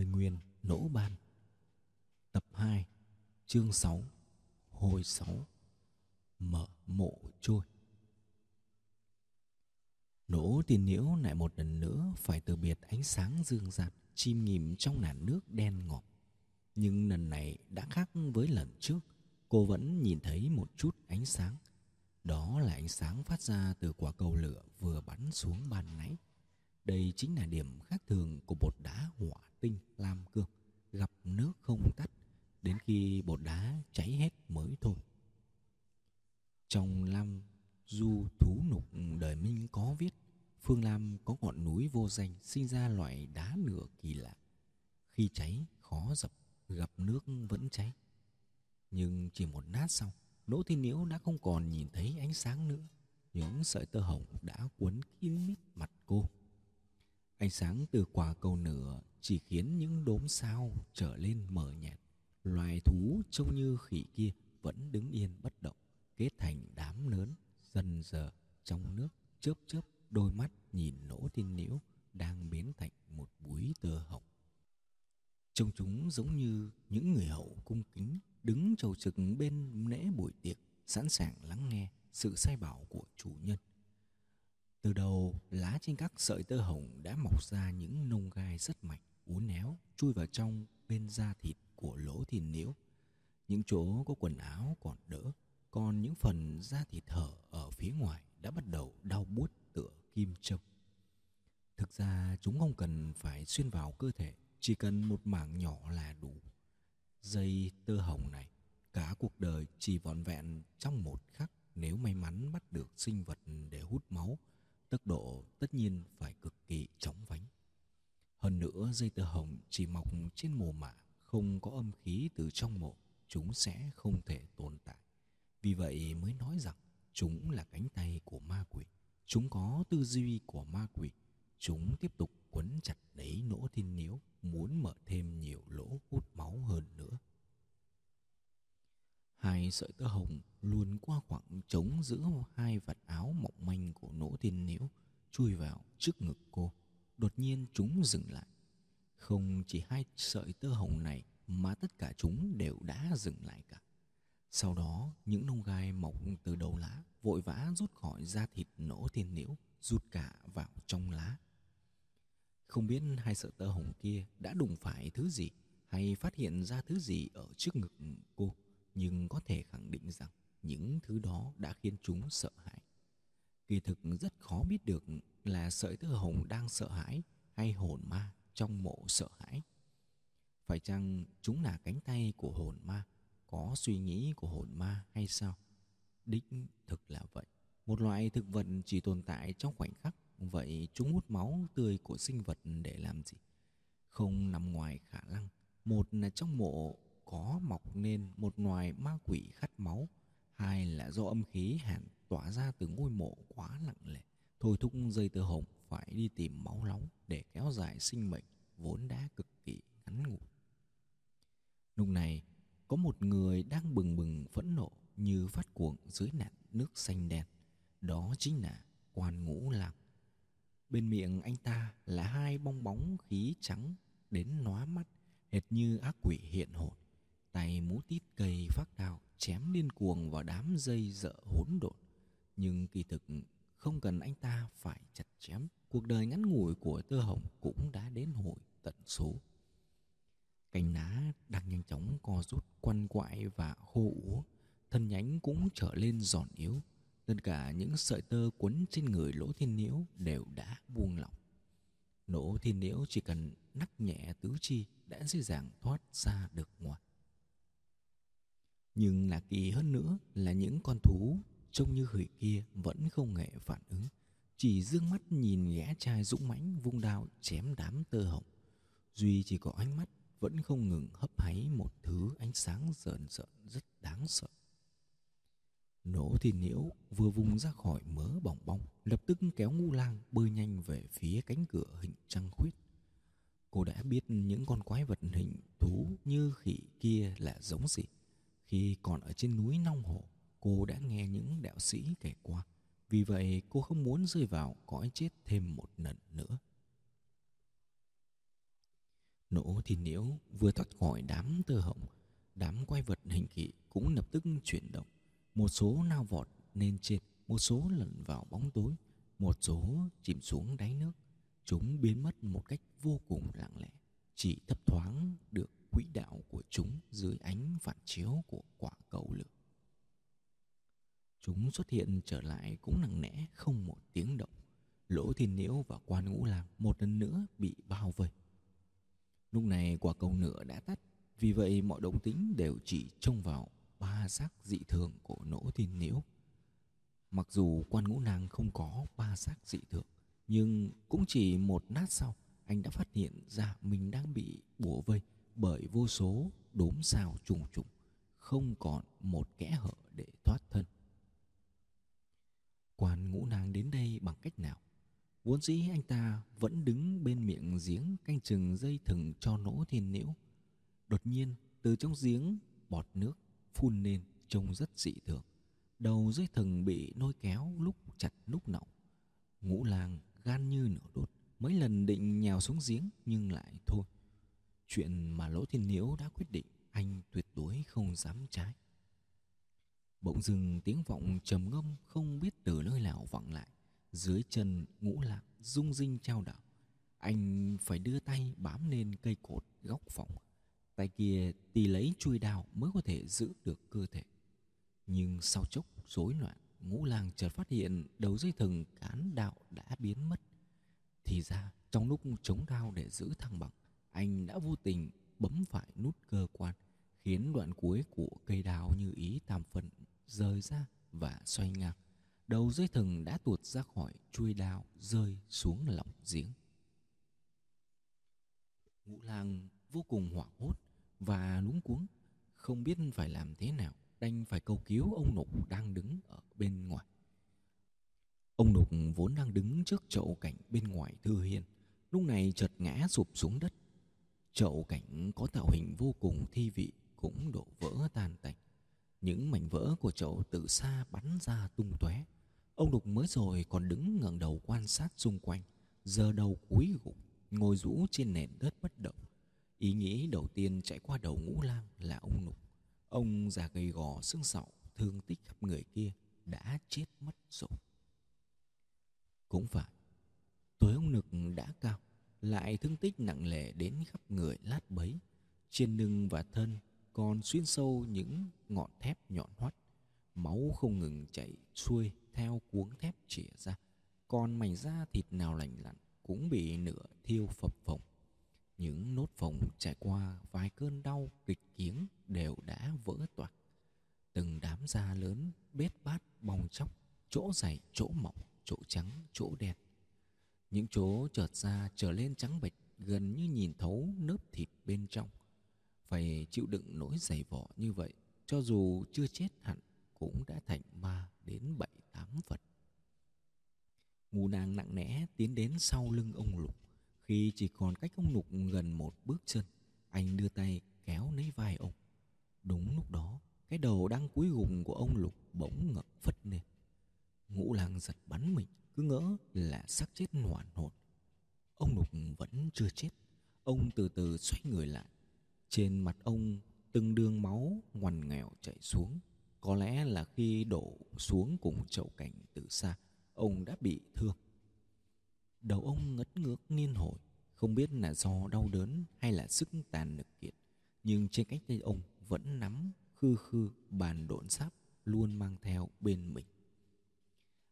Lời Nguyên Nỗ Ban Tập 2 Chương 6 Hồi 6 Mở mộ trôi Nỗ tiền nhiễu lại một lần nữa phải từ biệt ánh sáng dương dạt chim nghỉm trong làn nước đen ngọt. Nhưng lần này đã khác với lần trước, cô vẫn nhìn thấy một chút ánh sáng. Đó là ánh sáng phát ra từ quả cầu lửa vừa bắn xuống ban nãy. Đây chính là điểm khác thường của bột đá hỏa tinh lam cương, gặp nước không tắt, đến khi bột đá cháy hết mới thôi. Trong lam du thú nục đời Minh có viết, Phương Lam có ngọn núi vô danh sinh ra loại đá lửa kỳ lạ. Khi cháy khó dập, gặp nước vẫn cháy. Nhưng chỉ một nát sau, Đỗ Thiên Nhiễu đã không còn nhìn thấy ánh sáng nữa. Những sợi tơ hồng đã cuốn kín mít mặt cô. Ánh sáng từ quả cầu nửa chỉ khiến những đốm sao trở lên mờ nhạt. Loài thú trông như khỉ kia vẫn đứng yên bất động, kết thành đám lớn dần dờ trong nước chớp chớp đôi mắt nhìn nỗ tin nhiễu đang biến thành một búi tơ hồng. Trông chúng giống như những người hậu cung kính đứng trầu trực bên lễ buổi tiệc sẵn sàng lắng nghe sự sai bảo của chủ nhân. Từ đầu, lá trên các sợi tơ hồng đã mọc ra những nông gai rất mạnh, uốn éo, chui vào trong bên da thịt của lỗ thiên nhiễu. Những chỗ có quần áo còn đỡ, còn những phần da thịt hở ở phía ngoài đã bắt đầu đau buốt tựa kim châm. Thực ra chúng không cần phải xuyên vào cơ thể, chỉ cần một mảng nhỏ là đủ. Dây tơ hồng này, cả cuộc đời chỉ vọn vẹn trong một khắc nếu may mắn bắt được sinh vật để hút máu, tốc độ tất nhiên phải cực kỳ chóng vánh. Hơn nữa dây tơ hồng chỉ mọc trên mồ mả, không có âm khí từ trong mộ, chúng sẽ không thể tồn tại. Vì vậy mới nói rằng chúng là cánh tay của ma quỷ. Chúng có tư duy của ma quỷ. Chúng tiếp tục quấn chặt lấy nỗ thiên niếu, muốn mở thêm nhiều lỗ hút máu hơn nữa. Hai sợi tơ hồng luôn qua khoảng trống giữa hai vạt áo mỏng manh của nỗ tiên liễu chui vào trước ngực cô. Đột nhiên chúng dừng lại. Không chỉ hai sợi tơ hồng này mà tất cả chúng đều đã dừng lại cả. Sau đó, những nông gai mọc từ đầu lá vội vã rút khỏi da thịt nỗ tiên liễu rút cả vào trong lá. Không biết hai sợi tơ hồng kia đã đụng phải thứ gì hay phát hiện ra thứ gì ở trước ngực cô, nhưng có thể khẳng định rằng những thứ đó đã khiến chúng sợ hãi. Kỳ thực rất khó biết được là sợi tơ hồng đang sợ hãi hay hồn ma trong mộ sợ hãi. Phải chăng chúng là cánh tay của hồn ma có suy nghĩ của hồn ma hay sao? Đích thực là vậy. Một loại thực vật chỉ tồn tại trong khoảnh khắc, vậy chúng hút máu tươi của sinh vật để làm gì? Không nằm ngoài khả năng. Một là trong mộ có mọc nên một loài ma quỷ khát máu, hai là do âm khí hàn tỏa ra từ ngôi mộ quá nặng lệ, thôi thúc dây tơ hồng phải đi tìm máu nóng để kéo dài sinh mệnh vốn đã cực kỳ ngắn ngủi. Lúc này, có một người đang bừng bừng phẫn nộ như phát cuồng dưới nạn nước xanh đen. Đó chính là quan ngũ lạc. Bên miệng anh ta là hai bong bóng khí trắng đến nóa mắt, hệt như ác quỷ hiện hồn. Tay mú tít cây phát đao chém điên cuồng vào đám dây dợ hỗn độn. Nhưng kỳ thực không cần anh ta phải chặt chém, cuộc đời ngắn ngủi của tơ hồng cũng đã đến hồi tận số. Cành lá đang nhanh chóng co rút quăn quại và khô úa thân nhánh cũng trở lên giòn yếu tất cả những sợi tơ quấn trên người lỗ thiên nhiễu đều đã buông lỏng lỗ thiên nhiễu chỉ cần nắc nhẹ tứ chi đã dễ dàng thoát ra được ngoài nhưng là kỳ hơn nữa là những con thú trông như hủy kia vẫn không hề phản ứng chỉ dương mắt nhìn ghé trai dũng mãnh vung đao chém đám tơ hồng duy chỉ có ánh mắt vẫn không ngừng hấp háy một thứ ánh sáng rợn rợn rất đáng sợ. nổ thì nhiễu vừa vùng ra khỏi mớ bỏng bong, lập tức kéo ngu lang bơi nhanh về phía cánh cửa hình trăng khuyết. Cô đã biết những con quái vật hình thú như khỉ kia là giống gì. Khi còn ở trên núi Nong Hổ, cô đã nghe những đạo sĩ kể qua. Vì vậy cô không muốn rơi vào cõi chết thêm một lần nữa. Nỗ thì nhiễu vừa thoát khỏi đám tơ hồng Đám quay vật hình kỵ cũng lập tức chuyển động Một số nao vọt lên trên Một số lẩn vào bóng tối Một số chìm xuống đáy nước Chúng biến mất một cách vô cùng lặng lẽ Chỉ thấp thoáng được quỹ đạo của chúng dưới ánh phản chiếu của quả cầu lửa. Chúng xuất hiện trở lại cũng nặng nẽ không một tiếng động. Lỗ thiên nhiễu và quan ngũ lang một lần nữa bị bao vây. Lúc này quả cầu nửa đã tắt, Vì vậy mọi động tính đều chỉ trông vào ba xác dị thường của nỗ thiên nhiễu Mặc dù quan ngũ nàng không có ba xác dị thường, Nhưng cũng chỉ một nát sau, Anh đã phát hiện ra mình đang bị bủa vây. Bởi vô số đốm sao trùng trùng Không còn một kẽ hở để thoát thân Quan ngũ nàng đến đây bằng cách nào Vốn dĩ anh ta vẫn đứng bên miệng giếng canh chừng dây thừng cho nỗ thiên nhiễu. Đột nhiên, từ trong giếng, bọt nước phun lên trông rất dị thường. Đầu dây thừng bị nôi kéo lúc chặt lúc nọng. Ngũ làng gan như nửa đốt, mấy lần định nhào xuống giếng nhưng lại thôi. Chuyện mà Lỗ Thiên Nhiễu đã quyết định, anh tuyệt đối không dám trái. Bỗng dừng tiếng vọng trầm ngâm không biết từ nơi nào vọng lại dưới chân ngũ lạc rung rinh trao đảo. Anh phải đưa tay bám lên cây cột góc phòng. Tay kia tì lấy chui đao mới có thể giữ được cơ thể. Nhưng sau chốc rối loạn ngũ lang chợt phát hiện đầu dây thừng cán đạo đã biến mất. Thì ra trong lúc chống đao để giữ thăng bằng anh đã vô tình bấm phải nút cơ quan, khiến đoạn cuối của cây đao như ý tam phần rời ra và xoay ngang. Đầu dây thừng đã tuột ra khỏi chuôi đao, rơi xuống lòng giếng. Ngũ lang vô cùng hoảng hốt và luống cuống, không biết phải làm thế nào, đành phải cầu cứu ông nục đang đứng ở bên ngoài. Ông nục vốn đang đứng trước chậu cảnh bên ngoài thư hiên, lúc này chợt ngã sụp xuống đất chậu cảnh có tạo hình vô cùng thi vị cũng đổ vỡ tan tành những mảnh vỡ của chậu từ xa bắn ra tung tóe Ông Đục mới rồi còn đứng ngẩng đầu quan sát xung quanh, giờ đầu cúi gục, ngồi rũ trên nền đất bất động. Ý nghĩ đầu tiên chạy qua đầu ngũ lang là ông Nục. Ông già gầy gò xương sọ, thương tích khắp người kia đã chết mất rồi. Cũng phải, tuổi ông Nực đã cao, lại thương tích nặng nề đến khắp người lát bấy. Trên lưng và thân còn xuyên sâu những ngọn thép nhọn hoắt. Máu không ngừng chảy xuôi theo cuống thép chĩa ra còn mảnh da thịt nào lành lặn cũng bị nửa thiêu phập phồng những nốt phồng trải qua vài cơn đau kịch kiếng đều đã vỡ toạc từng đám da lớn bết bát bong chóc, chỗ dày, chỗ mỏng, chỗ trắng, chỗ đen những chỗ chợt ra trở lên trắng bệch, gần như nhìn thấu nớp thịt bên trong. Phải chịu đựng nỗi dày vỏ như vậy, cho dù chưa chết hẳn, cũng đã thành ma đến bảy, tám vật ngu nàng nặng nẽ tiến đến sau lưng ông lục. Khi chỉ còn cách ông lục gần một bước chân, anh đưa tay kéo lấy vai ông. Đúng lúc đó, cái đầu đang cúi gùng của ông lục bỗng ngẩng phất lên. Ngũ lang giật bắn mình cứ ngỡ là xác chết hoàn hồn ông lục vẫn chưa chết ông từ từ xoay người lại trên mặt ông từng đường máu ngoằn nghèo chảy xuống có lẽ là khi đổ xuống cùng chậu cảnh từ xa, ông đã bị thương. Đầu ông ngất ngược nghiêng hồi, không biết là do đau đớn hay là sức tàn lực kiệt. Nhưng trên cánh tay ông vẫn nắm khư khư bàn độn sáp luôn mang theo bên mình.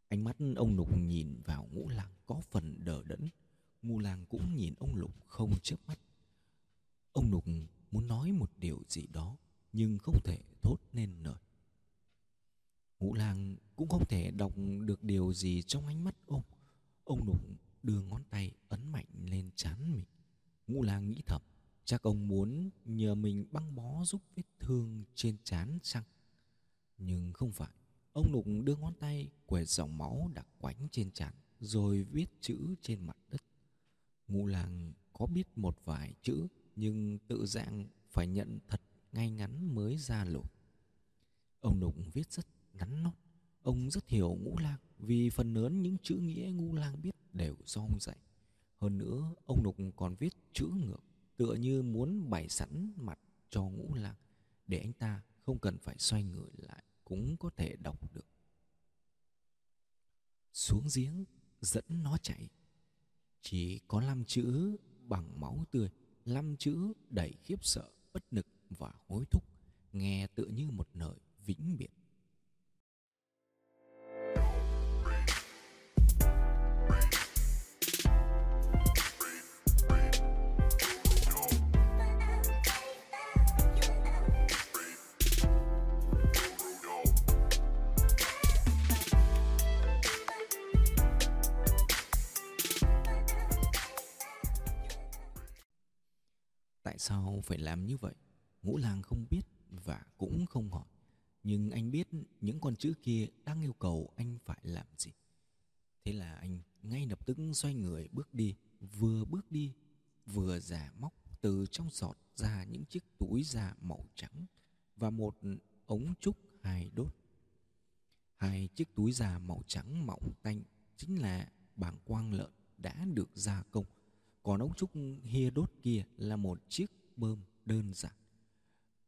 Ánh mắt ông Lục nhìn vào ngũ lang có phần đờ đẫn. Ngũ lang cũng nhìn ông Lục không chớp mắt. Ông Lục muốn nói một điều gì đó nhưng không thể thốt nên lời. Ngũ lang cũng không thể đọc được điều gì trong ánh mắt ông. Ông lục đưa ngón tay ấn mạnh lên trán mình. Ngũ lang nghĩ thầm, chắc ông muốn nhờ mình băng bó giúp vết thương trên trán chăng? Nhưng không phải. Ông lục đưa ngón tay quẹt dòng máu đặc quánh trên chặt rồi viết chữ trên mặt đất. Ngũ lang có biết một vài chữ, nhưng tự dạng phải nhận thật ngay ngắn mới ra lột. Ông lục viết rất ngắn nót ông rất hiểu ngũ lang vì phần lớn những chữ nghĩa ngũ lang biết đều do ông dạy hơn nữa, ông lục còn viết chữ ngược, tựa như muốn bày sẵn mặt cho ngũ lang để anh ta không cần phải xoay người lại cũng có thể đọc được. Xuống giếng, dẫn nó chạy. Chỉ có năm chữ bằng máu tươi năm chữ đầy khiếp sợ, bất lực và hối thúc, nghe tựa như một lời vĩnh biệt. Sao phải làm như vậy? Ngũ lang không biết và cũng không hỏi. Nhưng anh biết những con chữ kia đang yêu cầu anh phải làm gì. Thế là anh ngay lập tức xoay người bước đi, vừa bước đi, vừa giả móc từ trong giọt ra những chiếc túi da màu trắng và một ống trúc hai đốt. Hai chiếc túi da màu trắng mỏng tanh chính là bảng quang lợn đã được gia công. Còn ống trúc hia đốt kia là một chiếc bơm đơn giản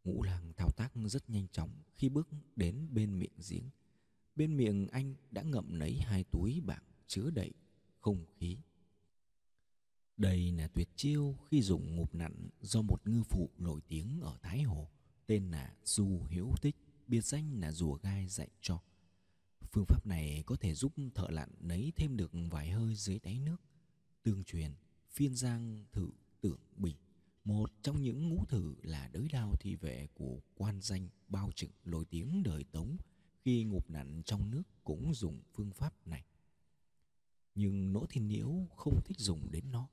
ngũ lang thao tác rất nhanh chóng khi bước đến bên miệng giếng bên miệng anh đã ngậm lấy hai túi bạc chứa đầy không khí đây là tuyệt chiêu khi dùng ngụp nặn do một ngư phụ nổi tiếng ở Thái Hồ tên là Du Hiếu Tích, biệt danh là rùa gai dạy cho. Phương pháp này có thể giúp thợ lặn lấy thêm được vài hơi dưới đáy nước. Tương truyền, phiên giang thử tưởng bỉ, một trong những ngũ thử là đới đao thi vệ của quan danh bao trực nổi tiếng đời Tống khi ngụp nặn trong nước cũng dùng phương pháp này. Nhưng Nỗ Thiên Nhiễu không thích dùng đến nó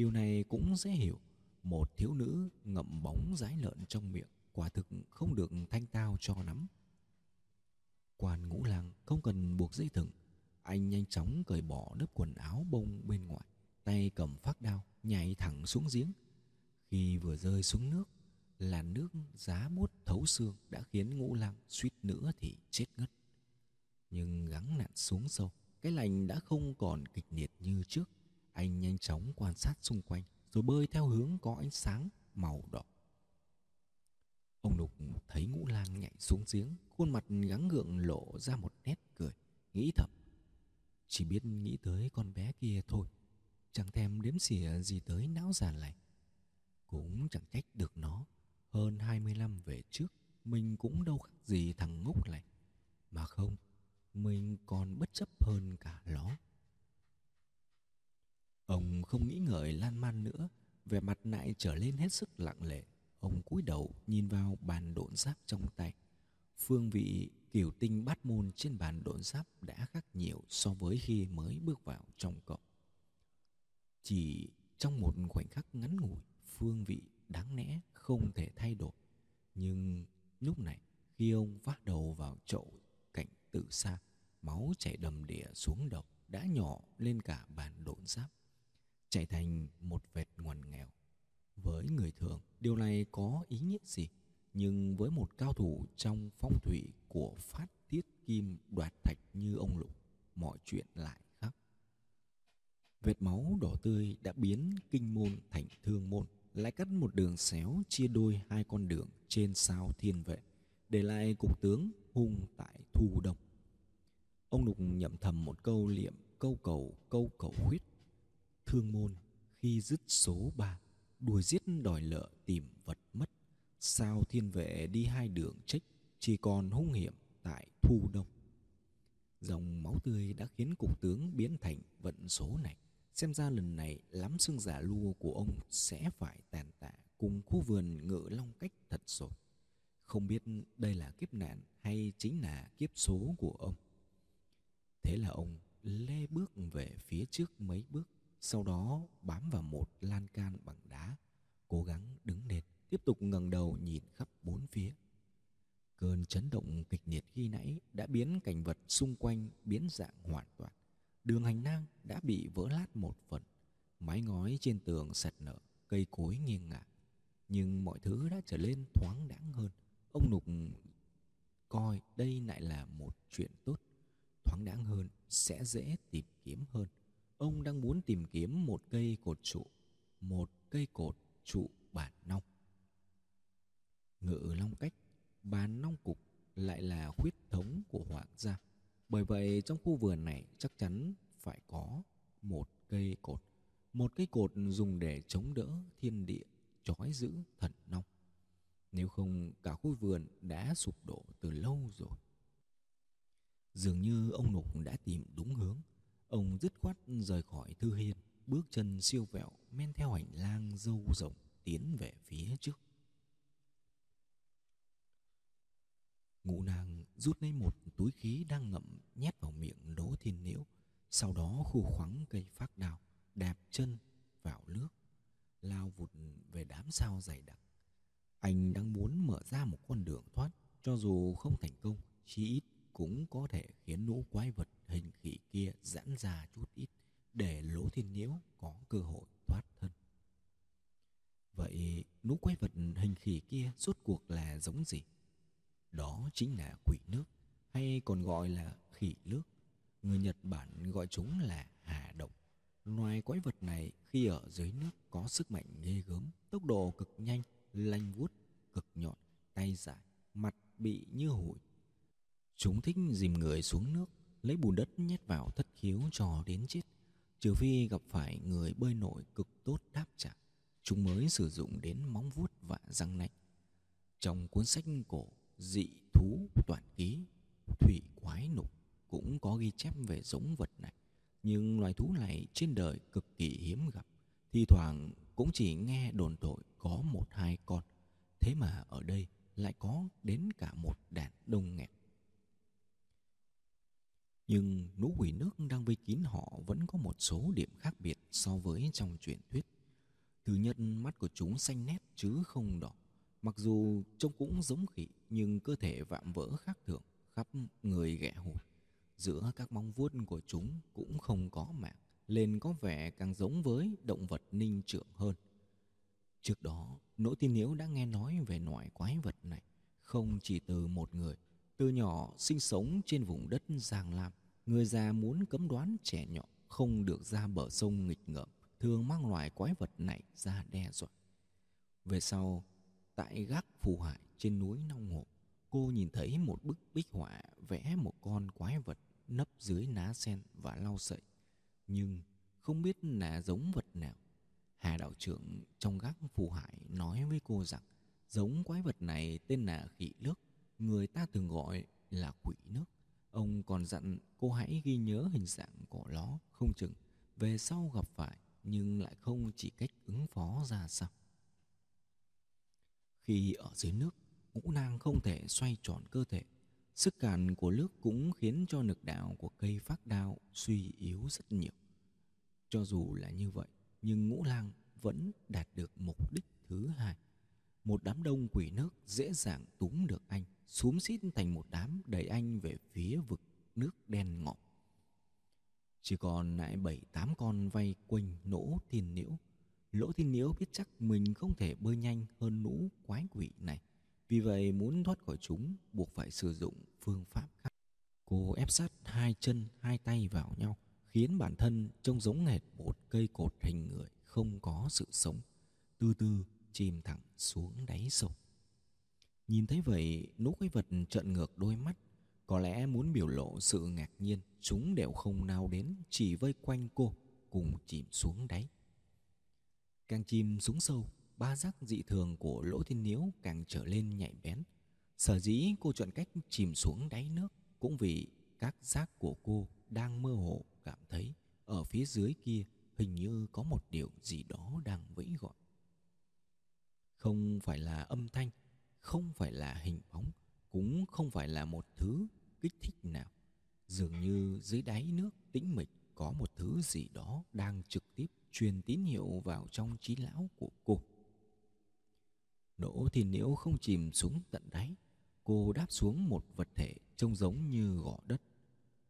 Điều này cũng dễ hiểu. Một thiếu nữ ngậm bóng rái lợn trong miệng, quả thực không được thanh tao cho lắm. Quan ngũ lang không cần buộc dây thừng. Anh nhanh chóng cởi bỏ lớp quần áo bông bên ngoài. Tay cầm phát đao, nhảy thẳng xuống giếng. Khi vừa rơi xuống nước, là nước giá bút thấu xương đã khiến ngũ lang suýt nữa thì chết ngất. Nhưng gắng nạn xuống sâu, cái lành đã không còn kịch liệt như trước anh nhanh chóng quan sát xung quanh rồi bơi theo hướng có ánh sáng màu đỏ. Ông Lục thấy ngũ lang nhảy xuống giếng, khuôn mặt gắng gượng lộ ra một nét cười, nghĩ thầm. Chỉ biết nghĩ tới con bé kia thôi, chẳng thèm đếm xỉa gì tới não già này. Cũng chẳng trách được nó, hơn 20 năm về trước, mình cũng đâu khác gì thằng ngốc này. Mà không, mình còn bất chấp hơn cả nó. Ông không nghĩ ngợi lan man nữa, vẻ mặt lại trở lên hết sức lặng lẽ. Ông cúi đầu nhìn vào bàn độn giáp trong tay. Phương vị kiểu tinh bát môn trên bàn độn giáp đã khác nhiều so với khi mới bước vào trong cổng. Chỉ trong một khoảnh khắc ngắn ngủi, phương vị đáng lẽ không thể thay đổi. Nhưng lúc này, khi ông vác đầu vào chậu cạnh tự xa, máu chảy đầm đìa xuống đầu đã nhỏ lên cả bàn độn giáp chảy thành một vệt ngoằn nghèo. Với người thường, điều này có ý nghĩa gì? Nhưng với một cao thủ trong phong thủy của phát tiết kim đoạt thạch như ông Lục, mọi chuyện lại khác. Vệt máu đỏ tươi đã biến kinh môn thành thương môn, lại cắt một đường xéo chia đôi hai con đường trên sao thiên vệ, để lại cục tướng hung tại thu đông. Ông Lục nhậm thầm một câu liệm câu cầu câu cầu huyết. Thương môn khi dứt số ba đuổi giết đòi lợ tìm vật mất. Sao thiên vệ đi hai đường trích chỉ còn hung hiểm tại thu đông. Dòng máu tươi đã khiến cục tướng biến thành vận số này xem ra lần này lắm xương giả lua của ông sẽ phải tàn tạ cùng khu vườn ngự long cách thật rồi. Không biết đây là kiếp nạn hay chính là kiếp số của ông. Thế là ông lê bước về phía trước mấy bước, sau đó bám vào một lan can bằng đá, cố gắng đứng lên tiếp tục ngẩng đầu nhìn khắp bốn phía. Cơn chấn động kịch liệt khi nãy đã biến cảnh vật xung quanh biến dạng hoàn toàn đường hành lang đã bị vỡ lát một phần, mái ngói trên tường sạt nở, cây cối nghiêng ngả. Nhưng mọi thứ đã trở lên thoáng đãng hơn. Ông nục coi đây lại là một chuyện tốt. Thoáng đãng hơn sẽ dễ tìm kiếm hơn. Ông đang muốn tìm kiếm một cây cột trụ, một cây cột trụ bản nong. Ngự long cách, bàn nong cục lại là huyết thống của hoàng gia bởi vậy, trong khu vườn này chắc chắn phải có một cây cột. Một cây cột dùng để chống đỡ thiên địa trói giữ thần nong nếu không, cả khu vườn đã sụp đổ từ lâu rồi. Dường như ông nục đã tìm đúng hướng. Ông dứt khoát rời khỏi thư hiên, bước chân siêu vẹo, men theo hành lang dâu rộng, tiến về phía trước. Ngũ nàng rút lấy một túi khí đang ngậm nhét vào miệng đỗ thiên liễu sau đó khu khoắng cây phát đào đạp chân vào nước, lao vụt về đám sao dày đặc. Anh đang muốn mở ra một con đường thoát, cho dù không thành công, chí ít cũng có thể khiến lũ quái vật hình khỉ kia giãn ra chút ít để lỗ thiên nhiễu có cơ hội thoát thân. Vậy lũ quái vật hình khỉ kia rốt cuộc là giống gì? Đó chính là quỷ nước, hay còn gọi là khỉ nước. Người nhật bản gọi chúng là hà động. loài quái vật này khi ở dưới nước có sức mạnh ghê gớm, tốc độ cực nhanh, lanh vuốt, cực nhọn, tay dài, mặt bị như hủi. Chúng thích dìm người xuống nước, lấy bùn đất nhét vào thất khiếu cho đến chết, trừ phi gặp phải người bơi nổi cực tốt đáp trả. Chúng mới sử dụng đến móng vuốt và răng nanh trong cuốn sách cổ dị thú toàn ký, thủy quái nục cũng có ghi chép về giống vật này. Nhưng loài thú này trên đời cực kỳ hiếm gặp, thi thoảng cũng chỉ nghe đồn thổi có một hai con. Thế mà ở đây lại có đến cả một đàn đông nghẹt. Nhưng lũ quỷ nước đang vây kín họ vẫn có một số điểm khác biệt so với trong truyền thuyết. Thứ nhất, mắt của chúng xanh nét chứ không đỏ mặc dù trông cũng giống khỉ, nhưng cơ thể vạm vỡ khác thường khắp người ghẹ hụt. Giữa các móng vuốt của chúng cũng không có mạng, lên có vẻ càng giống với động vật ninh trưởng hơn. Trước đó, nỗ tin hiếu đã nghe nói về loại quái vật này, không chỉ từ một người. Từ nhỏ sinh sống trên vùng đất giang lam, người già muốn cấm đoán trẻ nhỏ không được ra bờ sông nghịch ngợm, thường mang loài quái vật này ra đe dọa. Về sau tại gác phù hải trên núi nong hồ cô nhìn thấy một bức bích họa vẽ một con quái vật nấp dưới ná sen và lau sậy, nhưng không biết là giống vật nào. Hà đạo trưởng trong gác phù hải nói với cô rằng, giống quái vật này tên là khỉ nước, người ta thường gọi là quỷ nước. Ông còn dặn cô hãy ghi nhớ hình dạng của nó không chừng, về sau gặp phải nhưng lại không chỉ cách ứng phó ra sao khi ở dưới nước, ngũ nang không thể xoay tròn cơ thể. Sức cản của nước cũng khiến cho lực đạo của cây phát đao suy yếu rất nhiều. Cho dù là như vậy, nhưng ngũ lang vẫn đạt được mục đích thứ hai. Một đám đông quỷ nước dễ dàng túm được anh, xúm xít thành một đám đẩy anh về phía vực nước đen ngọt chỉ còn lại bảy tám con vây quanh nỗ thiên nhiễu lỗ thiên nhiễu biết chắc mình không thể bơi nhanh hơn lũ quái quỷ này. Vì vậy muốn thoát khỏi chúng, buộc phải sử dụng phương pháp khác. Cô ép sát hai chân, hai tay vào nhau, khiến bản thân trông giống hệt một cây cột hình người không có sự sống. Từ từ chìm thẳng xuống đáy sông. Nhìn thấy vậy nũ quái vật trợn ngược đôi mắt. Có lẽ muốn biểu lộ sự ngạc nhiên, chúng đều không nào đến, chỉ vây quanh cô, cùng chìm xuống đáy càng chìm xuống sâu, ba giác dị thường của lỗ thiên niếu càng trở lên nhạy bén. Sở dĩ cô chọn cách chìm xuống đáy nước cũng vì các giác của cô đang mơ hồ cảm thấy ở phía dưới kia hình như có một điều gì đó đang vẫy gọi. Không phải là âm thanh, không phải là hình bóng, cũng không phải là một thứ kích thích nào. Dường như dưới đáy nước tĩnh mịch có một thứ gì đó đang trực tiếp truyền tín hiệu vào trong trí lão của cô. Đỗ thì nếu không chìm xuống tận đáy, cô đáp xuống một vật thể trông giống như gò đất.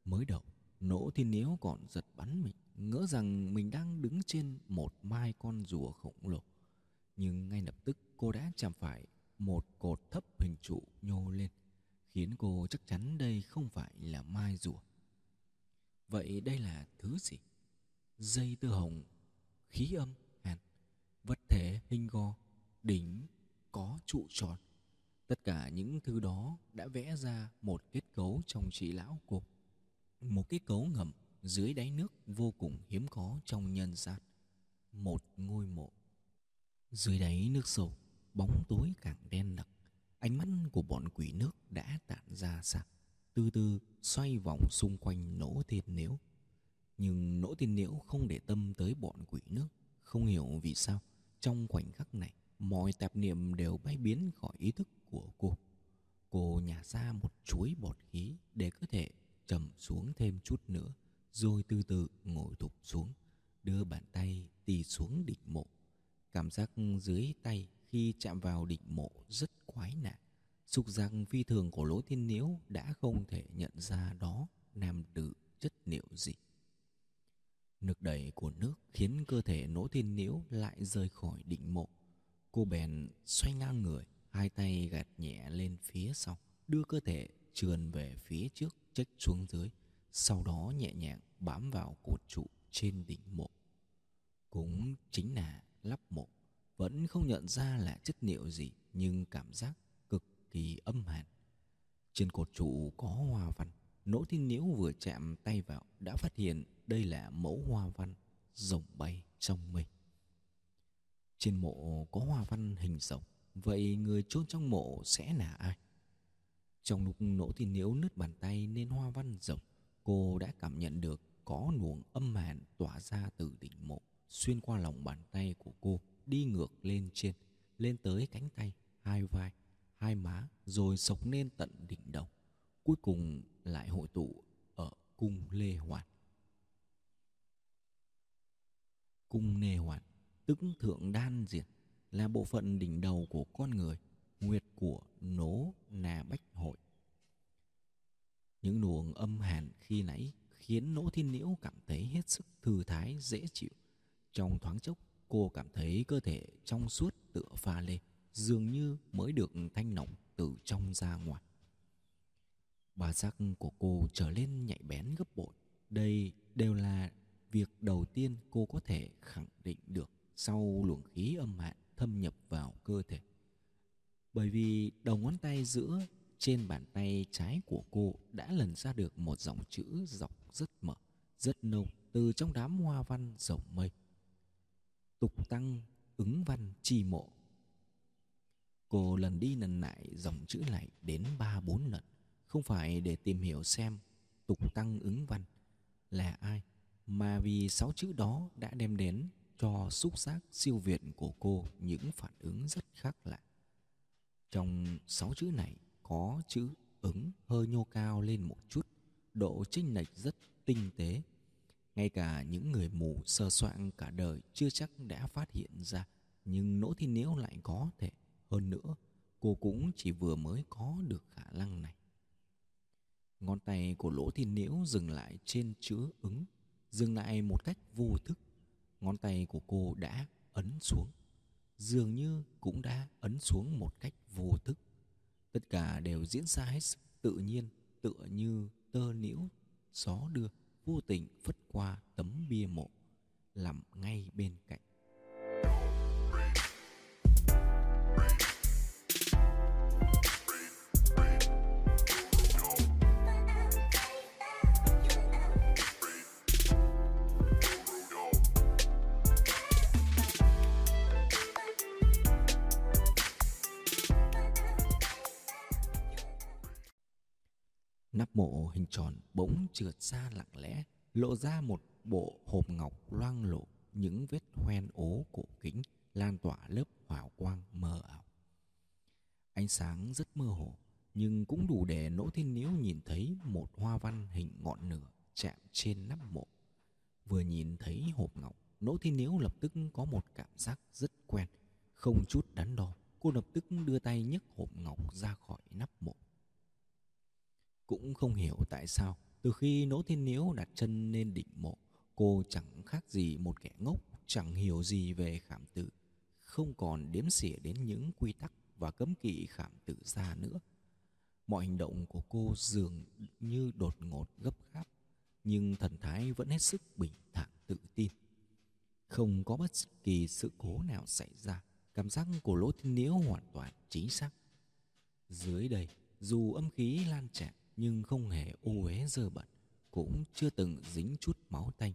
Mới đầu, nỗ thì nếu còn giật bắn mình, ngỡ rằng mình đang đứng trên một mai con rùa khổng lồ. Nhưng ngay lập tức, cô đã chạm phải một cột thấp hình trụ nhô lên, khiến cô chắc chắn đây không phải là mai rùa. Vậy đây là thứ gì? Dây tơ hồng khí âm hàn vật thể hình gò đỉnh, có trụ tròn. Tất cả những thứ đó đã vẽ ra một kết cấu trong trí lão cục Một kết cấu ngầm dưới đáy nước vô cùng hiếm có trong nhân gian. Một ngôi mộ. Dưới đáy nước sâu, bóng tối càng đen đặc. Ánh mắt của bọn quỷ nước đã tản ra sạc từ từ xoay vòng xung quanh nỗ thiên nếu nhưng nỗ tiên liễu không để tâm tới bọn quỷ nước, không hiểu vì sao trong khoảnh khắc này mọi tạp niệm đều bay biến khỏi ý thức của cô. Cô nhả ra một chuối bọt khí để cơ thể trầm xuống thêm chút nữa, rồi từ từ ngồi thụp xuống, đưa bàn tay tì xuống đỉnh mộ. Cảm giác dưới tay khi chạm vào đỉnh mộ rất quái nạn Sục giác phi thường của lỗ thiên niễu đã không thể nhận ra đó nam tử chất liệu gì. Nước đẩy của nước khiến cơ thể nỗ thiên nhiễu lại rời khỏi đỉnh mộ. Cô bèn xoay ngang người, hai tay gạt nhẹ lên phía sau, đưa cơ thể trườn về phía trước chếch xuống dưới, sau đó nhẹ nhàng bám vào cột trụ trên đỉnh mộ. Cũng chính là lắp mộ, vẫn không nhận ra là chất liệu gì nhưng cảm giác cực kỳ âm hàn. Trên cột trụ có hoa văn, Nỗ Thiên Nhiễu vừa chạm tay vào đã phát hiện đây là mẫu hoa văn rồng bay trong mây. Trên mộ có hoa văn hình rồng, vậy người chôn trong mộ sẽ là ai? Trong lúc Nỗ thì nếu nứt bàn tay nên hoa văn rồng, cô đã cảm nhận được có luồng âm hàn tỏa ra từ đỉnh mộ, xuyên qua lòng bàn tay của cô, đi ngược lên trên, lên tới cánh tay, hai vai, hai má, rồi sộc lên tận đỉnh đầu. Cuối cùng lại hội tụ ở cung Lê Hoàn. Cung nề Hoàn, tức thượng đan diệt, là bộ phận đỉnh đầu của con người, nguyệt của nố nà bách hội. Những luồng âm hàn khi nãy khiến Nỗ Thiên Liễu cảm thấy hết sức thư thái dễ chịu. Trong thoáng chốc, cô cảm thấy cơ thể trong suốt tựa pha lê, dường như mới được thanh lọc từ trong ra ngoài. bà giác của cô trở lên nhạy bén gấp bội. Đây đều là việc đầu tiên cô có thể khẳng định được sau luồng khí âm hạn thâm nhập vào cơ thể. Bởi vì đầu ngón tay giữa trên bàn tay trái của cô đã lần ra được một dòng chữ dọc rất mở, rất nâu từ trong đám hoa văn rộng mây. Tục tăng ứng văn chi mộ. Cô lần đi lần lại dòng chữ này đến ba bốn lần không phải để tìm hiểu xem tục tăng ứng văn là ai mà vì sáu chữ đó đã đem đến cho xúc giác siêu việt của cô những phản ứng rất khác lạ. Trong sáu chữ này có chữ ứng hơi nhô cao lên một chút, độ chênh lệch rất tinh tế. Ngay cả những người mù sơ soạn cả đời chưa chắc đã phát hiện ra, nhưng nỗ thiên nếu lại có thể. Hơn nữa, cô cũng chỉ vừa mới có được khả năng này. Ngón tay của Lỗ Thiên Niễu dừng lại trên chữ ứng, dừng lại một cách vô thức. Ngón tay của cô đã ấn xuống, dường như cũng đã ấn xuống một cách vô thức. Tất cả đều diễn ra hết sức tự nhiên, tựa như tơ nhiễu gió đưa vô tình phất qua tấm bia mộ, nằm ngay bên cạnh. Nắp mộ hình tròn bỗng trượt xa lặng lẽ, lộ ra một bộ hộp ngọc loang lộ những vết hoen ố cổ kính lan tỏa lớp hào quang mờ ảo. Ánh sáng rất mơ hồ, nhưng cũng đủ để Nỗ Thiên Nhiễu nhìn thấy một hoa văn hình ngọn lửa chạm trên nắp mộ. Vừa nhìn thấy hộp ngọc, Nỗ Thiên Nhiễu lập tức có một cảm giác rất quen, không chút đắn đo, cô lập tức đưa tay nhấc hộp ngọc ra khỏi nắp mộ. Cũng không hiểu tại sao Từ khi Nỗ Thiên niễu đặt chân lên đỉnh mộ, Cô chẳng khác gì một kẻ ngốc, Chẳng hiểu gì về khảm tử, Không còn đếm xỉa đến những quy tắc Và cấm kỵ khảm tử ra nữa. Mọi hành động của cô dường như đột ngột gấp gáp, Nhưng thần thái vẫn hết sức bình thản tự tin. Không có bất kỳ sự cố nào xảy ra, cảm giác của lỗ thiên nhiễu hoàn toàn chính xác. Dưới đây, dù âm khí lan tràn nhưng không hề ô uế dơ bẩn, cũng chưa từng dính chút máu tanh.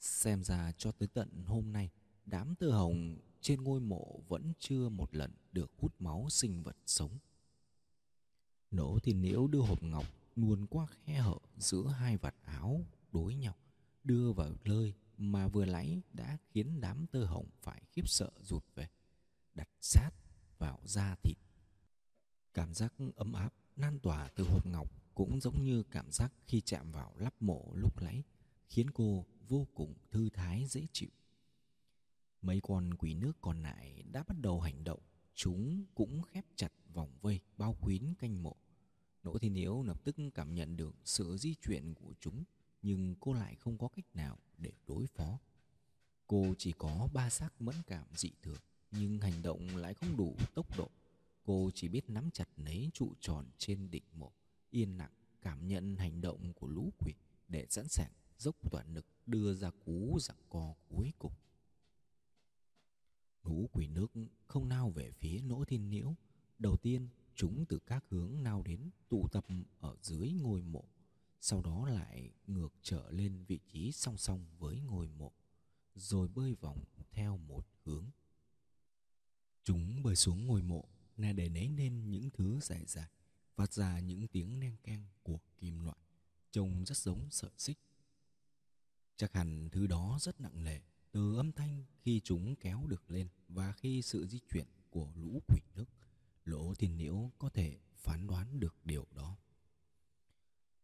Xem ra cho tới tận hôm nay, đám tơ hồng trên ngôi mộ vẫn chưa một lần được hút máu sinh vật sống. Nỗ thì nếu đưa hộp ngọc luồn qua khe hở giữa hai vạt áo đối nhau, đưa vào lơi mà vừa lấy đã khiến đám tơ hồng phải khiếp sợ rụt về, đặt sát vào da thịt. Cảm giác ấm áp lan tỏa từ hộp ngọc cũng giống như cảm giác khi chạm vào lắp mộ lúc nãy, khiến cô vô cùng thư thái, dễ chịu. Mấy con quỷ nước còn lại đã bắt đầu hành động. Chúng cũng khép chặt vòng vây, bao quyến canh mộ. Nỗ thiên nhiễu lập tức cảm nhận được sự di chuyển của chúng, nhưng cô lại không có cách nào để đối phó. Cô chỉ có ba xác mẫn cảm dị thường, nhưng hành động lại không đủ tốc độ. Cô chỉ biết nắm chặt lấy trụ tròn trên đỉnh mộ yên lặng cảm nhận hành động của lũ quỷ để sẵn sàng dốc toàn lực đưa ra cú giằng co cuối cùng. Lũ quỷ nước không nao về phía nỗ thiên nhiễu đầu tiên, chúng từ các hướng nao đến tụ tập ở dưới ngôi mộ, sau đó lại ngược trở lên vị trí song song với ngôi mộ, rồi bơi vòng theo một hướng. Chúng bơi xuống ngôi mộ, là để nấy lên những thứ dài dài phát ra những tiếng len keng của kim loại, trông rất giống sợi xích. Chắc hẳn thứ đó rất nặng nề từ âm thanh khi chúng kéo được lên và khi sự di chuyển của lũ quỷ nước. Lỗ thiên nhiễu có thể phán đoán được điều đó.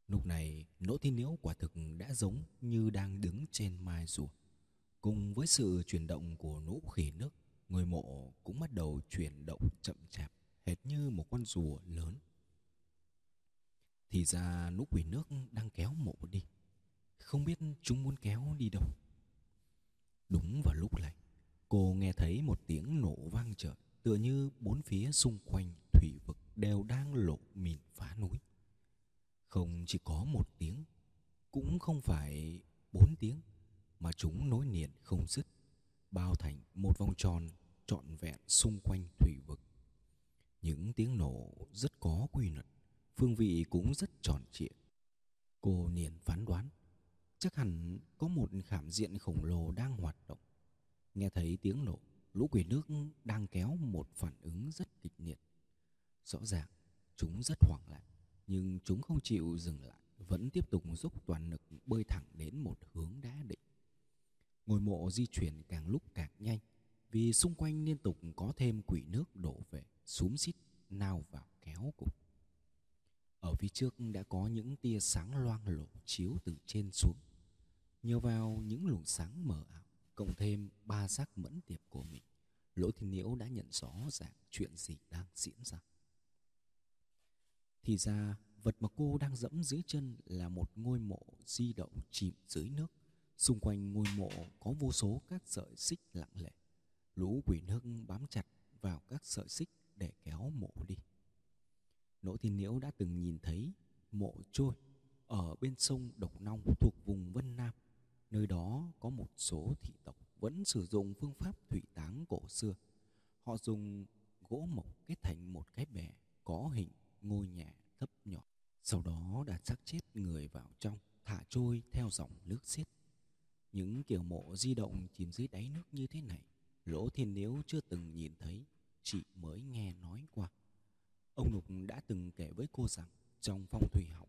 Lúc này, lỗ thiên nhiễu quả thực đã giống như đang đứng trên mai rùa. Cùng với sự chuyển động của lũ khỉ nước ngôi mộ cũng bắt đầu chuyển động chậm chạp, hệt như một con rùa lớn thì ra lũ quỷ nước đang kéo mộ đi, không biết chúng muốn kéo đi đâu. Đúng vào lúc này, cô nghe thấy một tiếng nổ vang trời, tựa như bốn phía xung quanh thủy vực đều đang lộ mìn phá núi. Không chỉ có một tiếng, cũng không phải bốn tiếng mà chúng nối liền không dứt, bao thành một vòng tròn trọn vẹn xung quanh thủy vực. Những tiếng nổ rất có quy luật phương vị cũng rất tròn trịa. Cô liền phán đoán, chắc hẳn có một khảm diện khổng lồ đang hoạt động. Nghe thấy tiếng nổ, lũ quỷ nước đang kéo một phản ứng rất kịch liệt. Rõ ràng, chúng rất hoảng loạn, nhưng chúng không chịu dừng lại, vẫn tiếp tục dốc toàn lực bơi thẳng đến một hướng đã định ngôi mộ di chuyển càng lúc càng nhanh, vì xung quanh liên tục có thêm quỷ nước đổ về, xúm xít nào vào kéo cùng ở phía trước đã có những tia sáng loang lổ chiếu từ trên xuống. Nhờ vào những luồng sáng mờ ảo, cộng thêm ba giác mẫn tiệp của mình, lỗ thiên nhiễu đã nhận rõ ràng chuyện gì đang diễn ra. Thì ra, vật mà cô đang dẫm dưới chân là một ngôi mộ di động chìm dưới nước. Xung quanh ngôi mộ có vô số các sợi xích lặng lẽ. Lũ quỷ nước bám chặt vào các sợi xích để kéo mộ đi nỗ thiên Liễu đã từng nhìn thấy mộ trôi ở bên sông độc Nong thuộc vùng vân nam. Nơi đó có một số thị tộc vẫn sử dụng phương pháp thủy táng cổ xưa. Họ dùng gỗ mộc kết thành một cái bè có hình ngôi nhà thấp nhỏ, sau đó đặt xác chết người vào trong, thả trôi theo dòng nước xiết. Những kiểu mộ di động chìm dưới đáy nước như thế này, lỗ thiên nếu chưa từng nhìn thấy, chỉ mới nghe nói qua ông lục đã từng kể với cô rằng, trong phong thủy học,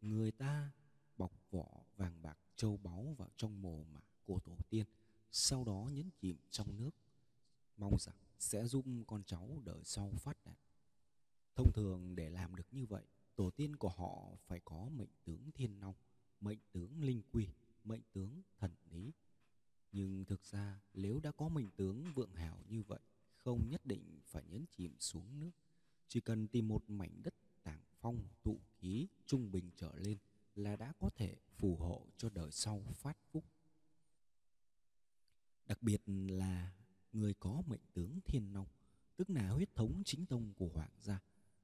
người ta bọc vỏ vàng bạc châu báu vào trong mồ mả của tổ tiên, sau đó nhấn chìm trong nước. Mong rằng sẽ giúp con cháu đời sau phát đạt. Thông thường để làm được như vậy, tổ tiên của họ phải có mệnh tướng thiên long, mệnh tướng linh quy, mệnh tướng thần lý. Nhưng thực ra, nếu đã có mệnh tướng vượng hảo như vậy, không nhất định phải nhấn chìm xuống nước chỉ cần tìm một mảnh đất tảng phong tụ khí trung bình trở lên là đã có thể phù hộ cho đời sau phát phúc. Đặc biệt là người có mệnh tướng thiên long tức là huyết thống chính tông của hoàng gia,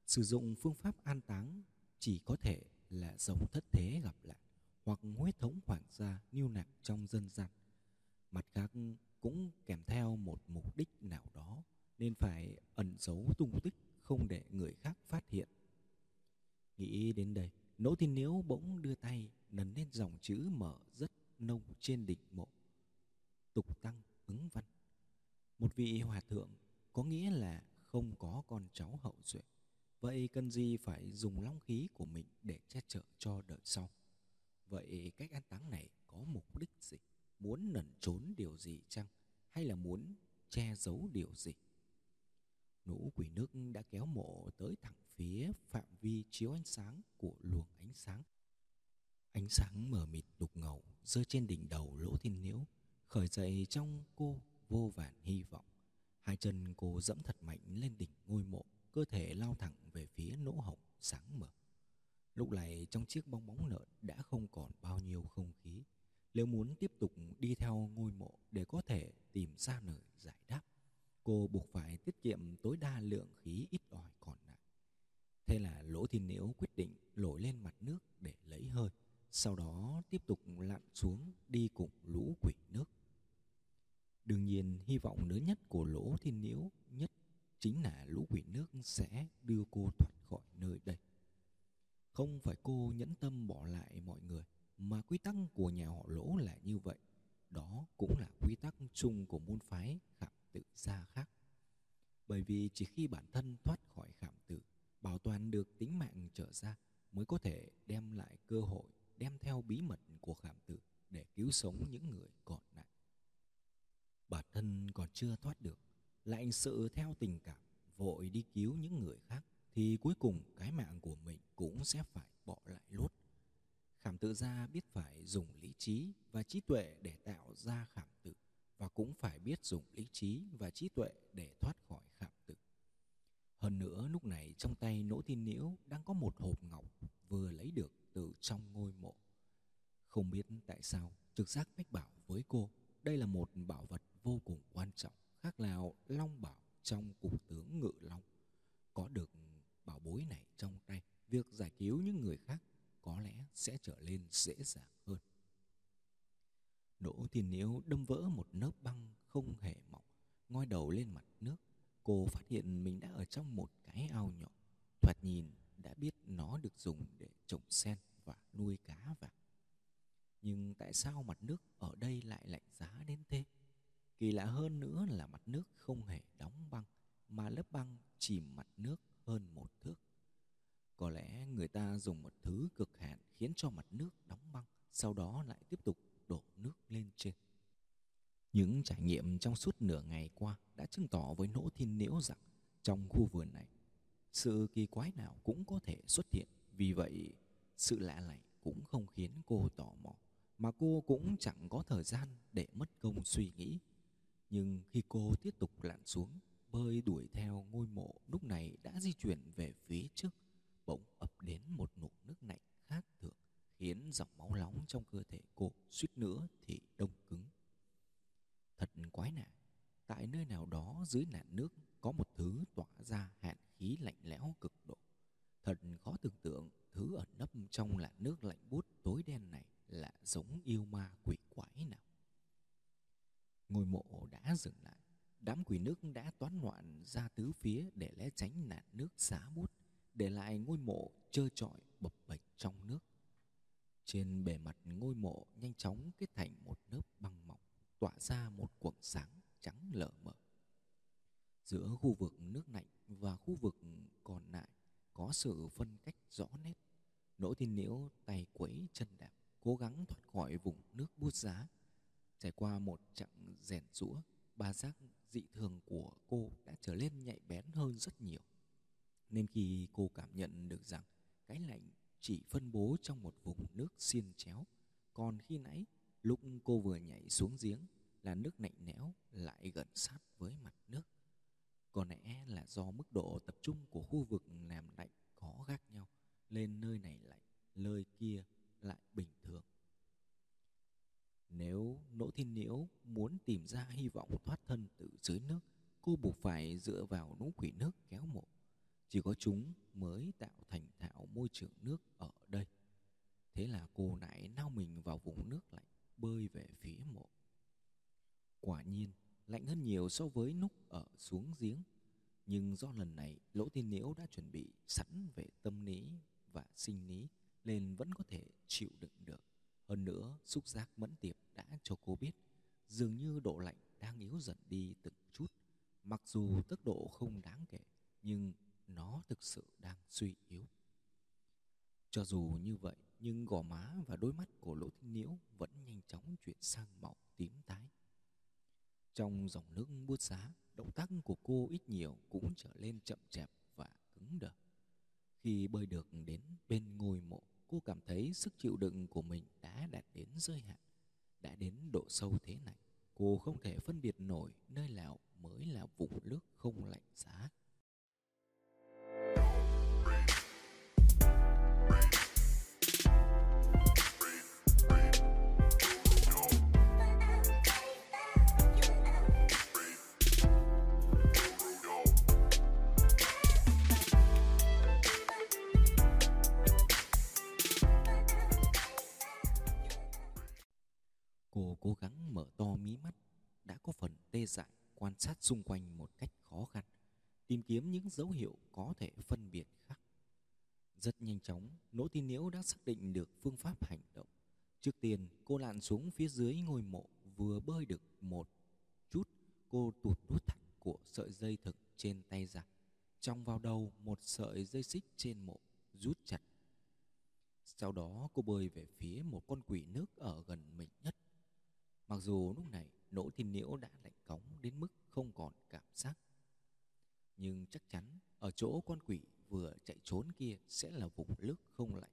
sử dụng phương pháp an táng chỉ có thể là giống thất thế gặp lại hoặc huyết thống hoàng gia lưu lạc trong dân gian. Mặt khác cũng kèm theo một mục đích nào đó nên phải ẩn giấu tung tích không để người khác phát hiện. Nghĩ đến đây, Nỗ Thiên Niếu bỗng đưa tay nấn lên dòng chữ mở rất nông trên đỉnh mộ. Tục tăng ứng văn. Một vị hòa thượng có nghĩa là không có con cháu hậu duệ. Vậy cần gì phải dùng long khí của mình để che chở cho đời sau? Vậy cách an táng này có mục đích gì? Muốn nẩn trốn điều gì chăng? Hay là muốn che giấu điều gì? Nũ quỷ nước đã kéo mộ tới thẳng phía phạm vi chiếu ánh sáng của luồng ánh sáng. Ánh sáng mờ mịt đục ngầu rơi trên đỉnh đầu lỗ thiên nhiễu, khởi dậy trong cô vô vàn hy vọng. Hai chân cô dẫm thật mạnh lên đỉnh ngôi mộ, cơ thể lao thẳng về phía nỗ hồng sáng mở. Lúc này trong chiếc bong bóng lợn đã không còn bao nhiêu không khí. Nếu muốn tiếp tục đi theo ngôi mộ để có thể tìm ra lời giải đáp, cô buộc phải tiết kiệm tối đa lượng khí ít ỏi còn lại. Thế là Lỗ Thiên nếu quyết định lội lên mặt nước để lấy hơi, sau đó tiếp tục lặn xuống đi cùng lũ quỷ nước. Đương nhiên, hy vọng lớn nhất của Lỗ Thiên nếu nhất chính là lũ quỷ nước sẽ đưa cô thoát khỏi nơi đây. Không phải cô nhẫn tâm bỏ lại mọi người, mà quy tắc của nhà họ Lỗ là như vậy. Đó cũng là quy tắc chung của môn phái khảm tự xa khác. Bởi vì chỉ khi bản thân thoát khỏi khảm tự, bảo toàn được tính mạng trở ra mới có thể đem lại cơ hội đem theo bí mật của khảm tự để cứu sống những người còn lại. Bản thân còn chưa thoát được, lại sự theo tình cảm vội đi cứu những người khác thì cuối cùng cái mạng của mình cũng sẽ phải bỏ lại lốt. Khảm tự gia biết phải dùng lý trí và trí tuệ để tạo ra khảm tự và cũng phải biết dùng lý trí và trí tuệ để thoát khỏi khảm tự. Hơn nữa lúc này trong tay Nỗ Thiên nhiễu đang có một hộp ngọc vừa lấy được từ trong ngôi mộ. Không biết tại sao trực giác mách bảo với cô đây là một bảo vật vô cùng quan trọng khác nào long bảo trong cục tướng ngự long. Có được bảo bối này trong tay, việc giải cứu những người khác có lẽ sẽ trở nên dễ dàng hơn. Đỗ Thiên Niễu đâm vỡ một lớp băng không hề mỏng, ngoi đầu lên mặt nước. Cô phát hiện mình đã ở trong một cái ao nhỏ, thoạt nhìn đã biết nó được dùng để trồng sen và nuôi cá vàng. Nhưng tại sao mặt nước ở đây lại lạnh giá đến thế? Kỳ lạ hơn nữa là mặt nước không hề đóng băng, mà lớp băng chìm mặt nước hơn một thước. Có lẽ người ta dùng một thứ cực hạn khiến cho mặt nước đóng băng, sau đó lại tiếp tục đổ nước lên trên. Những trải nghiệm trong suốt nửa ngày qua đã chứng tỏ với Nỗ Thiên Niễu rằng trong khu vườn này, sự kỳ quái nào cũng có thể xuất hiện. Vì vậy, sự lạ lẫy cũng không khiến cô tò mò, mà cô cũng chẳng có thời gian để mất công suy nghĩ. Nhưng khi cô tiếp tục lặn xuống, bơi đuổi theo ngôi mộ lúc này đã di chuyển về phía trước, bỗng ập đến một nụ nước lạnh khác thường khiến dòng máu nóng trong cơ thể cô suýt nữa thì đông cứng. Thật quái nạn, tại nơi nào đó dưới nạn nước có một thứ tỏa ra hạn khí lạnh lẽo cực độ. Thật khó tưởng tượng thứ ẩn nấp trong làn nước lạnh buốt tối đen này là giống yêu ma quỷ quái nào. Ngôi mộ đã dừng lại, đám quỷ nước đã toán loạn ra tứ phía để lẽ tránh nạn nước xá bút, để lại ngôi mộ trơ trọi bập bệch trong nước. Trên bề mặt ngôi mộ nhanh chóng kết thành một lớp băng mỏng, tỏa ra một quầng sáng trắng lờ mờ. Giữa khu vực nước lạnh và khu vực còn lại có sự phân cách rõ nét. Nỗ thiên liễu tay quấy chân đạp, cố gắng thoát khỏi vùng nước bút giá. Trải qua một chặng rèn rũa, ba giác dị thường của cô đã trở nên nhạy bén hơn rất nhiều. Nên khi cô cảm nhận được rằng cái lạnh chỉ phân bố trong một vùng nước xiên chéo. Còn khi nãy, lúc cô vừa nhảy xuống giếng là nước lạnh lẽo lại gần sát với mặt nước. Có lẽ là do mức độ tập trung của khu vực làm lạnh có khác nhau, lên nơi này lạnh, nơi kia lại bình thường. Nếu Nỗ Thiên Nhiễu muốn tìm ra hy vọng thoát thân từ dưới nước, cô buộc phải dựa vào nũ quỷ nước kéo mộ. Chỉ có chúng mới tạo thành thạo môi trường nước ở đây. Thế là cô lại nao mình vào vùng nước lạnh, bơi về phía mộ. Quả nhiên, lạnh hơn nhiều so với lúc ở xuống giếng. Nhưng do lần này Lỗ Thiên Nhiễu đã chuẩn bị sẵn về tâm lý và sinh lý nên vẫn có thể chịu đựng được. Hơn nữa, xúc giác mẫn tiệp đã cho cô biết dường như độ lạnh đang yếu dần đi từng chút. Mặc dù tốc độ không đáng kể, nhưng nó thực sự đang suy yếu. Cho dù như vậy, nhưng gò má và đôi mắt của Lỗ Thiên Nhiễu vẫn nhanh chóng chuyển sang màu tím tái. Trong dòng nước buốt giá, động tác của cô ít nhiều cũng trở lên chậm chạp và cứng đờ. Khi bơi được đến bên ngôi mộ, cô cảm thấy sức chịu đựng của mình đã đạt đến giới hạn. Đã đến độ sâu thế này, cô không thể phân biệt nổi nơi nào mới là vùng nước không lạnh giá. Cố gắng mở to mí mắt, đã có phần tê dại quan sát xung quanh một cách khó khăn, tìm kiếm những dấu hiệu có thể phân biệt khác. Rất nhanh chóng, Nỗ Tin Nhiễu đã xác định được phương pháp hành động. Trước tiên, cô lặn xuống phía dưới ngôi mộ, vừa bơi được một chút, cô tụt nút thắt của sợi dây thừng trên tay ra, trong vào đầu một sợi dây xích trên mộ, rút chặt. Sau đó cô bơi về phía một con quỷ nước ở gần mình nhất. Mặc dù lúc này nỗ thiên nhiễu đã lạnh cóng đến mức không còn cảm giác. Nhưng chắc chắn ở chỗ con quỷ vừa chạy trốn kia sẽ là vùng nước không lạnh.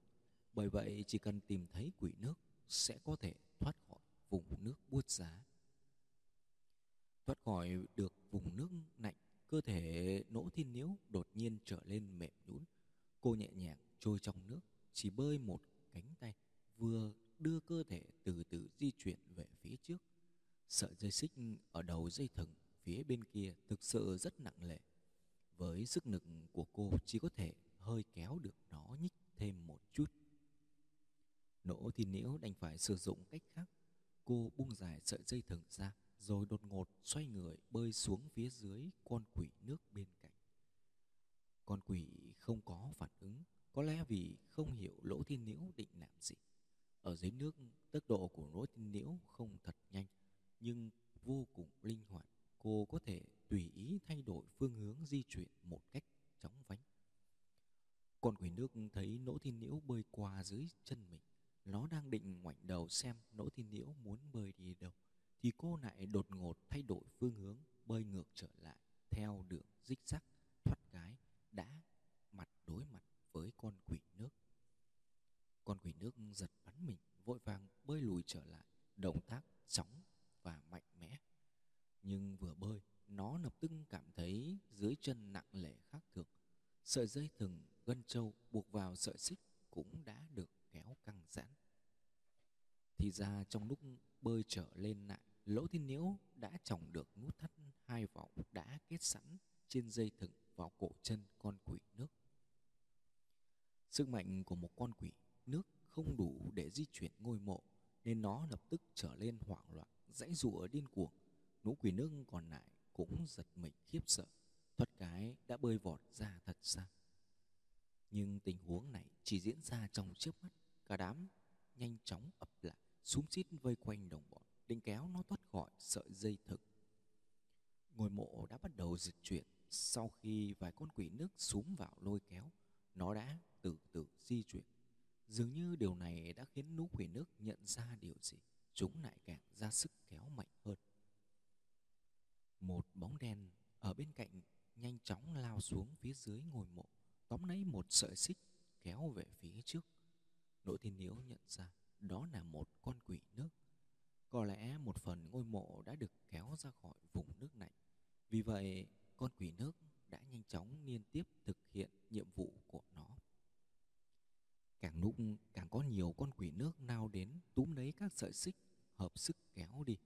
Bởi vậy chỉ cần tìm thấy quỷ nước sẽ có thể thoát khỏi vùng nước buốt giá. Thoát khỏi được vùng nước lạnh, cơ thể nỗ thiên nhiễu đột nhiên trở lên mềm nhũn. Cô nhẹ nhàng trôi trong nước, chỉ bơi một cánh tay, vừa đưa cơ thể từ từ di chuyển về phía trước. Sợi dây xích ở đầu dây thừng phía bên kia thực sự rất nặng lệ, Với sức lực của cô chỉ có thể hơi kéo được nó nhích thêm một chút. Nỗ thì nhiễu đành phải sử dụng cách khác. Cô buông dài sợi dây thừng ra rồi đột ngột xoay người bơi xuống phía dưới con quỷ nước bên cạnh. Con quỷ không có phản ứng, có lẽ vì không hiểu Lỗ Thiên Nhiễu định làm gì. Ở dưới nước, tốc độ của Lỗ tin liễu không thật nhanh, nhưng vô cùng linh hoạt. Cô có thể tùy ý thay đổi phương hướng di chuyển một cách chóng vánh. Con quỷ nước thấy Nỗ Thiên liễu bơi qua dưới chân mình. Nó đang định ngoảnh đầu xem Nỗ Thiên liễu muốn bơi đi đâu. Thì cô lại đột ngột thay đổi phương hướng, bơi ngược trở lại theo đường dích sắc thoát cái đã mặt đối mặt với con quỷ nước. Con quỷ nước giật bắn mình, vội vàng bơi lùi trở lại, động tác chóng và mạnh mẽ. Nhưng vừa bơi, nó lập tức cảm thấy dưới chân nặng lệ khác thường. Sợi dây thừng gân trâu buộc vào sợi xích cũng đã được kéo căng giãn. Thì ra trong lúc bơi trở lên lại, Lỗ Thiên Nhiễu đã trồng được nút thắt hai vòng đã kết sẵn trên dây thừng vào cổ chân con quỷ nước. Sức mạnh của một con quỷ nước không đủ để di chuyển ngôi mộ nên nó lập tức trở lên hoảng loạn, dãy rụa điên cuồng. Nũ quỷ nước còn lại cũng giật mình khiếp sợ, thoát cái đã bơi vọt ra thật xa. Nhưng tình huống này chỉ diễn ra trong chớp mắt, cả đám nhanh chóng ập lại, xúm xít vây quanh đồng bọn, định kéo nó thoát khỏi sợi dây thực. Ngôi mộ đã bắt đầu dịch chuyển, sau khi vài con quỷ nước xúm vào lôi kéo, nó đã từ từ di chuyển. Dường như điều này đã khiến nú quỷ nước nhận ra điều gì, chúng lại càng ra sức kéo mạnh hơn. Một bóng đen ở bên cạnh nhanh chóng lao xuống phía dưới ngôi mộ, tóm lấy một sợi xích kéo về phía trước. Nỗ thiên nhiễu nhận ra đó là một con quỷ nước. Có lẽ một phần ngôi mộ đã được kéo ra khỏi vùng nước này. Vì vậy, con quỷ nước đã nhanh chóng liên tiếp thực hiện nhiệm vụ của nó. Càng lúc càng có nhiều con quỷ nước nao đến túm lấy các sợi xích hợp sức kéo đi.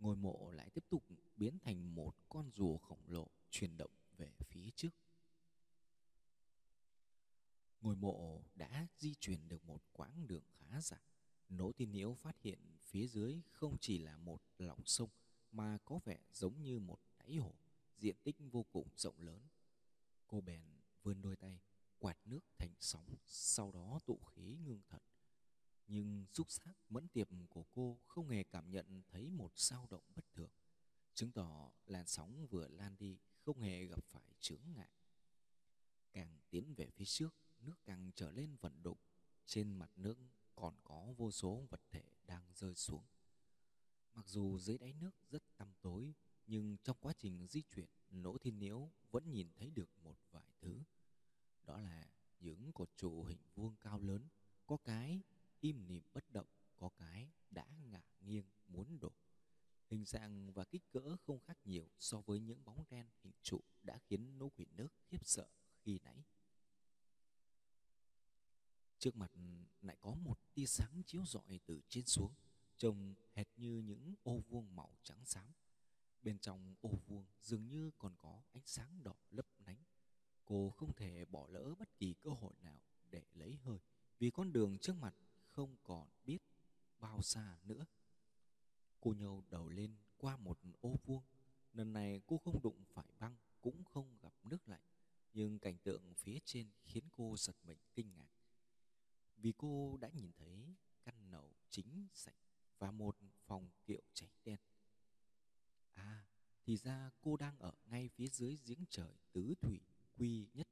Ngôi mộ lại tiếp tục biến thành một con rùa khổng lồ chuyển động về phía trước. Ngôi mộ đã di chuyển được một quãng đường khá dài. Nỗ tin nhiễu phát hiện phía dưới không chỉ là một lòng sông mà có vẻ giống như một đáy hồ, diện tích vô cùng rộng lớn. Cô bèn vươn đôi tay, quạt nước thành sóng, sau đó tụ khí ngưng thật. Nhưng xúc giác mẫn tiệp của cô không hề cảm nhận thấy một dao động bất thường, chứng tỏ làn sóng vừa lan đi không hề gặp phải chướng ngại. Càng tiến về phía trước, nước càng trở lên vận động, trên mặt nước còn có vô số vật thể đang rơi xuống. Mặc dù dưới đáy nước rất tăm tối, nhưng trong quá trình di chuyển, Nỗ Thiên Nhiễu vẫn nhìn thấy được một vài thứ. Cột trụ hình vuông cao lớn, có cái im nìm bất động, có cái đã ngả nghiêng muốn đổ. Hình dạng và kích cỡ không khác nhiều so với những bóng đen hình trụ đã khiến Nỗ Quỷ Nước khiếp sợ khi nãy. Trước mặt lại có một tia sáng chiếu rọi từ trên xuống, trông hệt như những ô vuông màu trắng xám. Bên trong ô vuông dường như còn có ánh sáng đỏ lấp. Cô không thể bỏ lỡ bất kỳ cơ hội nào để lấy hơi, vì con đường trước mặt không còn biết bao xa nữa. Cô nhô đầu lên qua một ô vuông. Lần này cô không đụng phải băng, cũng không gặp nước lạnh. Nhưng cảnh tượng phía trên khiến cô giật mình kinh ngạc vì cô đã nhìn thấy căn nậu chính sạch và một phòng kiệu cháy đen. À, thì ra cô đang ở ngay phía dưới giếng trời tứ thủy quy nhất.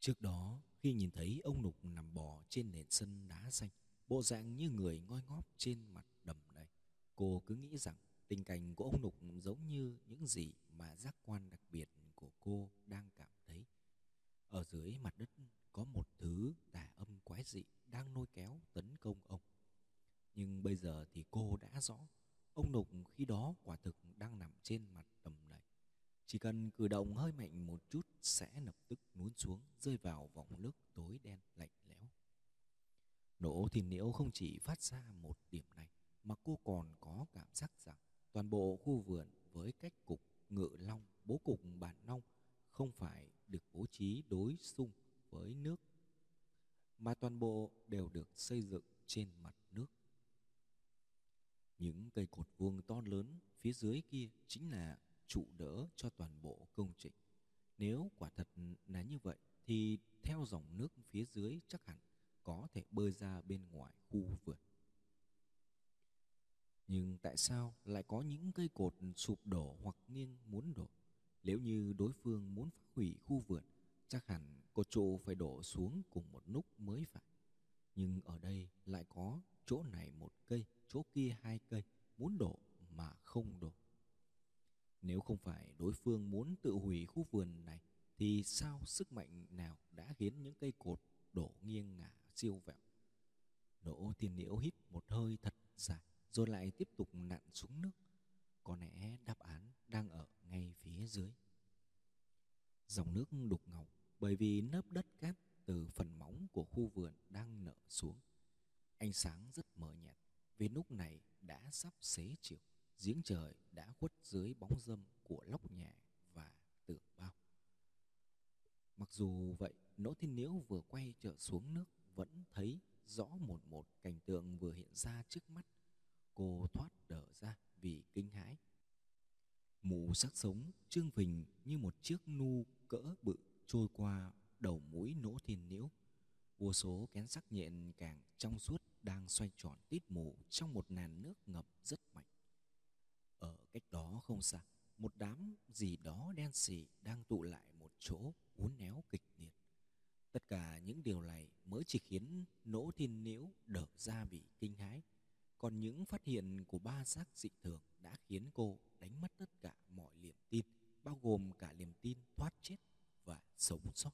Trước đó, khi nhìn thấy ông Nục nằm bò trên nền sân đá xanh, bộ dạng như người ngoi ngóp trên mặt đầm này, cô cứ nghĩ rằng tình cảnh của ông Nục giống như những gì mà giác quan đặc biệt của cô đang cảm thấy. Ở dưới mặt đất có một thứ tà âm quái dị đang lôi kéo tấn công ông. Nhưng bây giờ thì cô đã rõ, ông Nục khi đó quả thực đang nằm trên mặt đầm. Chỉ cần cử động hơi mạnh một chút sẽ lập tức nuốt xuống, rơi vào vòng nước tối đen lạnh lẽo. Nỗ thì niễu không chỉ phát ra một điểm này, mà cô còn có cảm giác rằng toàn bộ khu vườn với cách cục ngự long, bố cục bản long không phải được bố trí đối xung với nước mà toàn bộ đều được xây dựng trên mặt nước. Những cây cột vuông to lớn phía dưới kia chính là trụ đỡ cho toàn bộ công trình. Nếu quả thật là như vậy thì theo dòng nước phía dưới chắc hẳn có thể bơi ra bên ngoài khu vườn. Nhưng tại sao lại có những cây cột sụp đổ hoặc nghiêng muốn đổ? Nếu như đối phương muốn phá hủy khu vườn Chắc hẳn cột trụ phải đổ xuống cùng một lúc mới phải. Nhưng ở đây lại có chỗ này một cây, chỗ kia hai cây, muốn đổ mà không đổ. Nếu không phải đối phương muốn tự hủy khu vườn này, thì sao sức mạnh nào đã khiến những cây cột đổ nghiêng ngả siêu vẹo? Đỗ thiên liễu hít một hơi thật dài, rồi lại tiếp tục nặn xuống nước. Có lẽ đáp án đang ở ngay phía dưới. Dòng nước đục ngầu bởi vì nớp đất cát từ phần móng của khu vườn đang nở xuống. Ánh sáng rất mờ nhạt, vì lúc này đã sắp xế chiều, giếng trời đã khuất dưới bóng dâm của lóc nhà và tường bao. Mặc dù vậy, Nỗ Thiên nhiễu vừa quay trở xuống nước vẫn thấy rõ một một cảnh tượng vừa hiện ra trước mắt. Cô thoát đờ ra vì kinh hãi. Mù sắc sống trương phình như một chiếc nu cỡ bự trôi qua đầu mũi nỗ thiên nhiễu vô số kén sắc nhện càng trong suốt đang xoay tròn tít mù trong một nàn nước ngập rất mạnh cách đó không xa, một đám gì đó đen sì đang tụ lại một chỗ uốn éo kịch liệt. Tất cả những điều này mới chỉ khiến nỗ thiên nhiễu đỡ ra bị kinh hãi. Còn những phát hiện của ba giác dị thường đã khiến cô đánh mất tất cả mọi niềm tin, bao gồm cả niềm tin thoát chết và sống sót.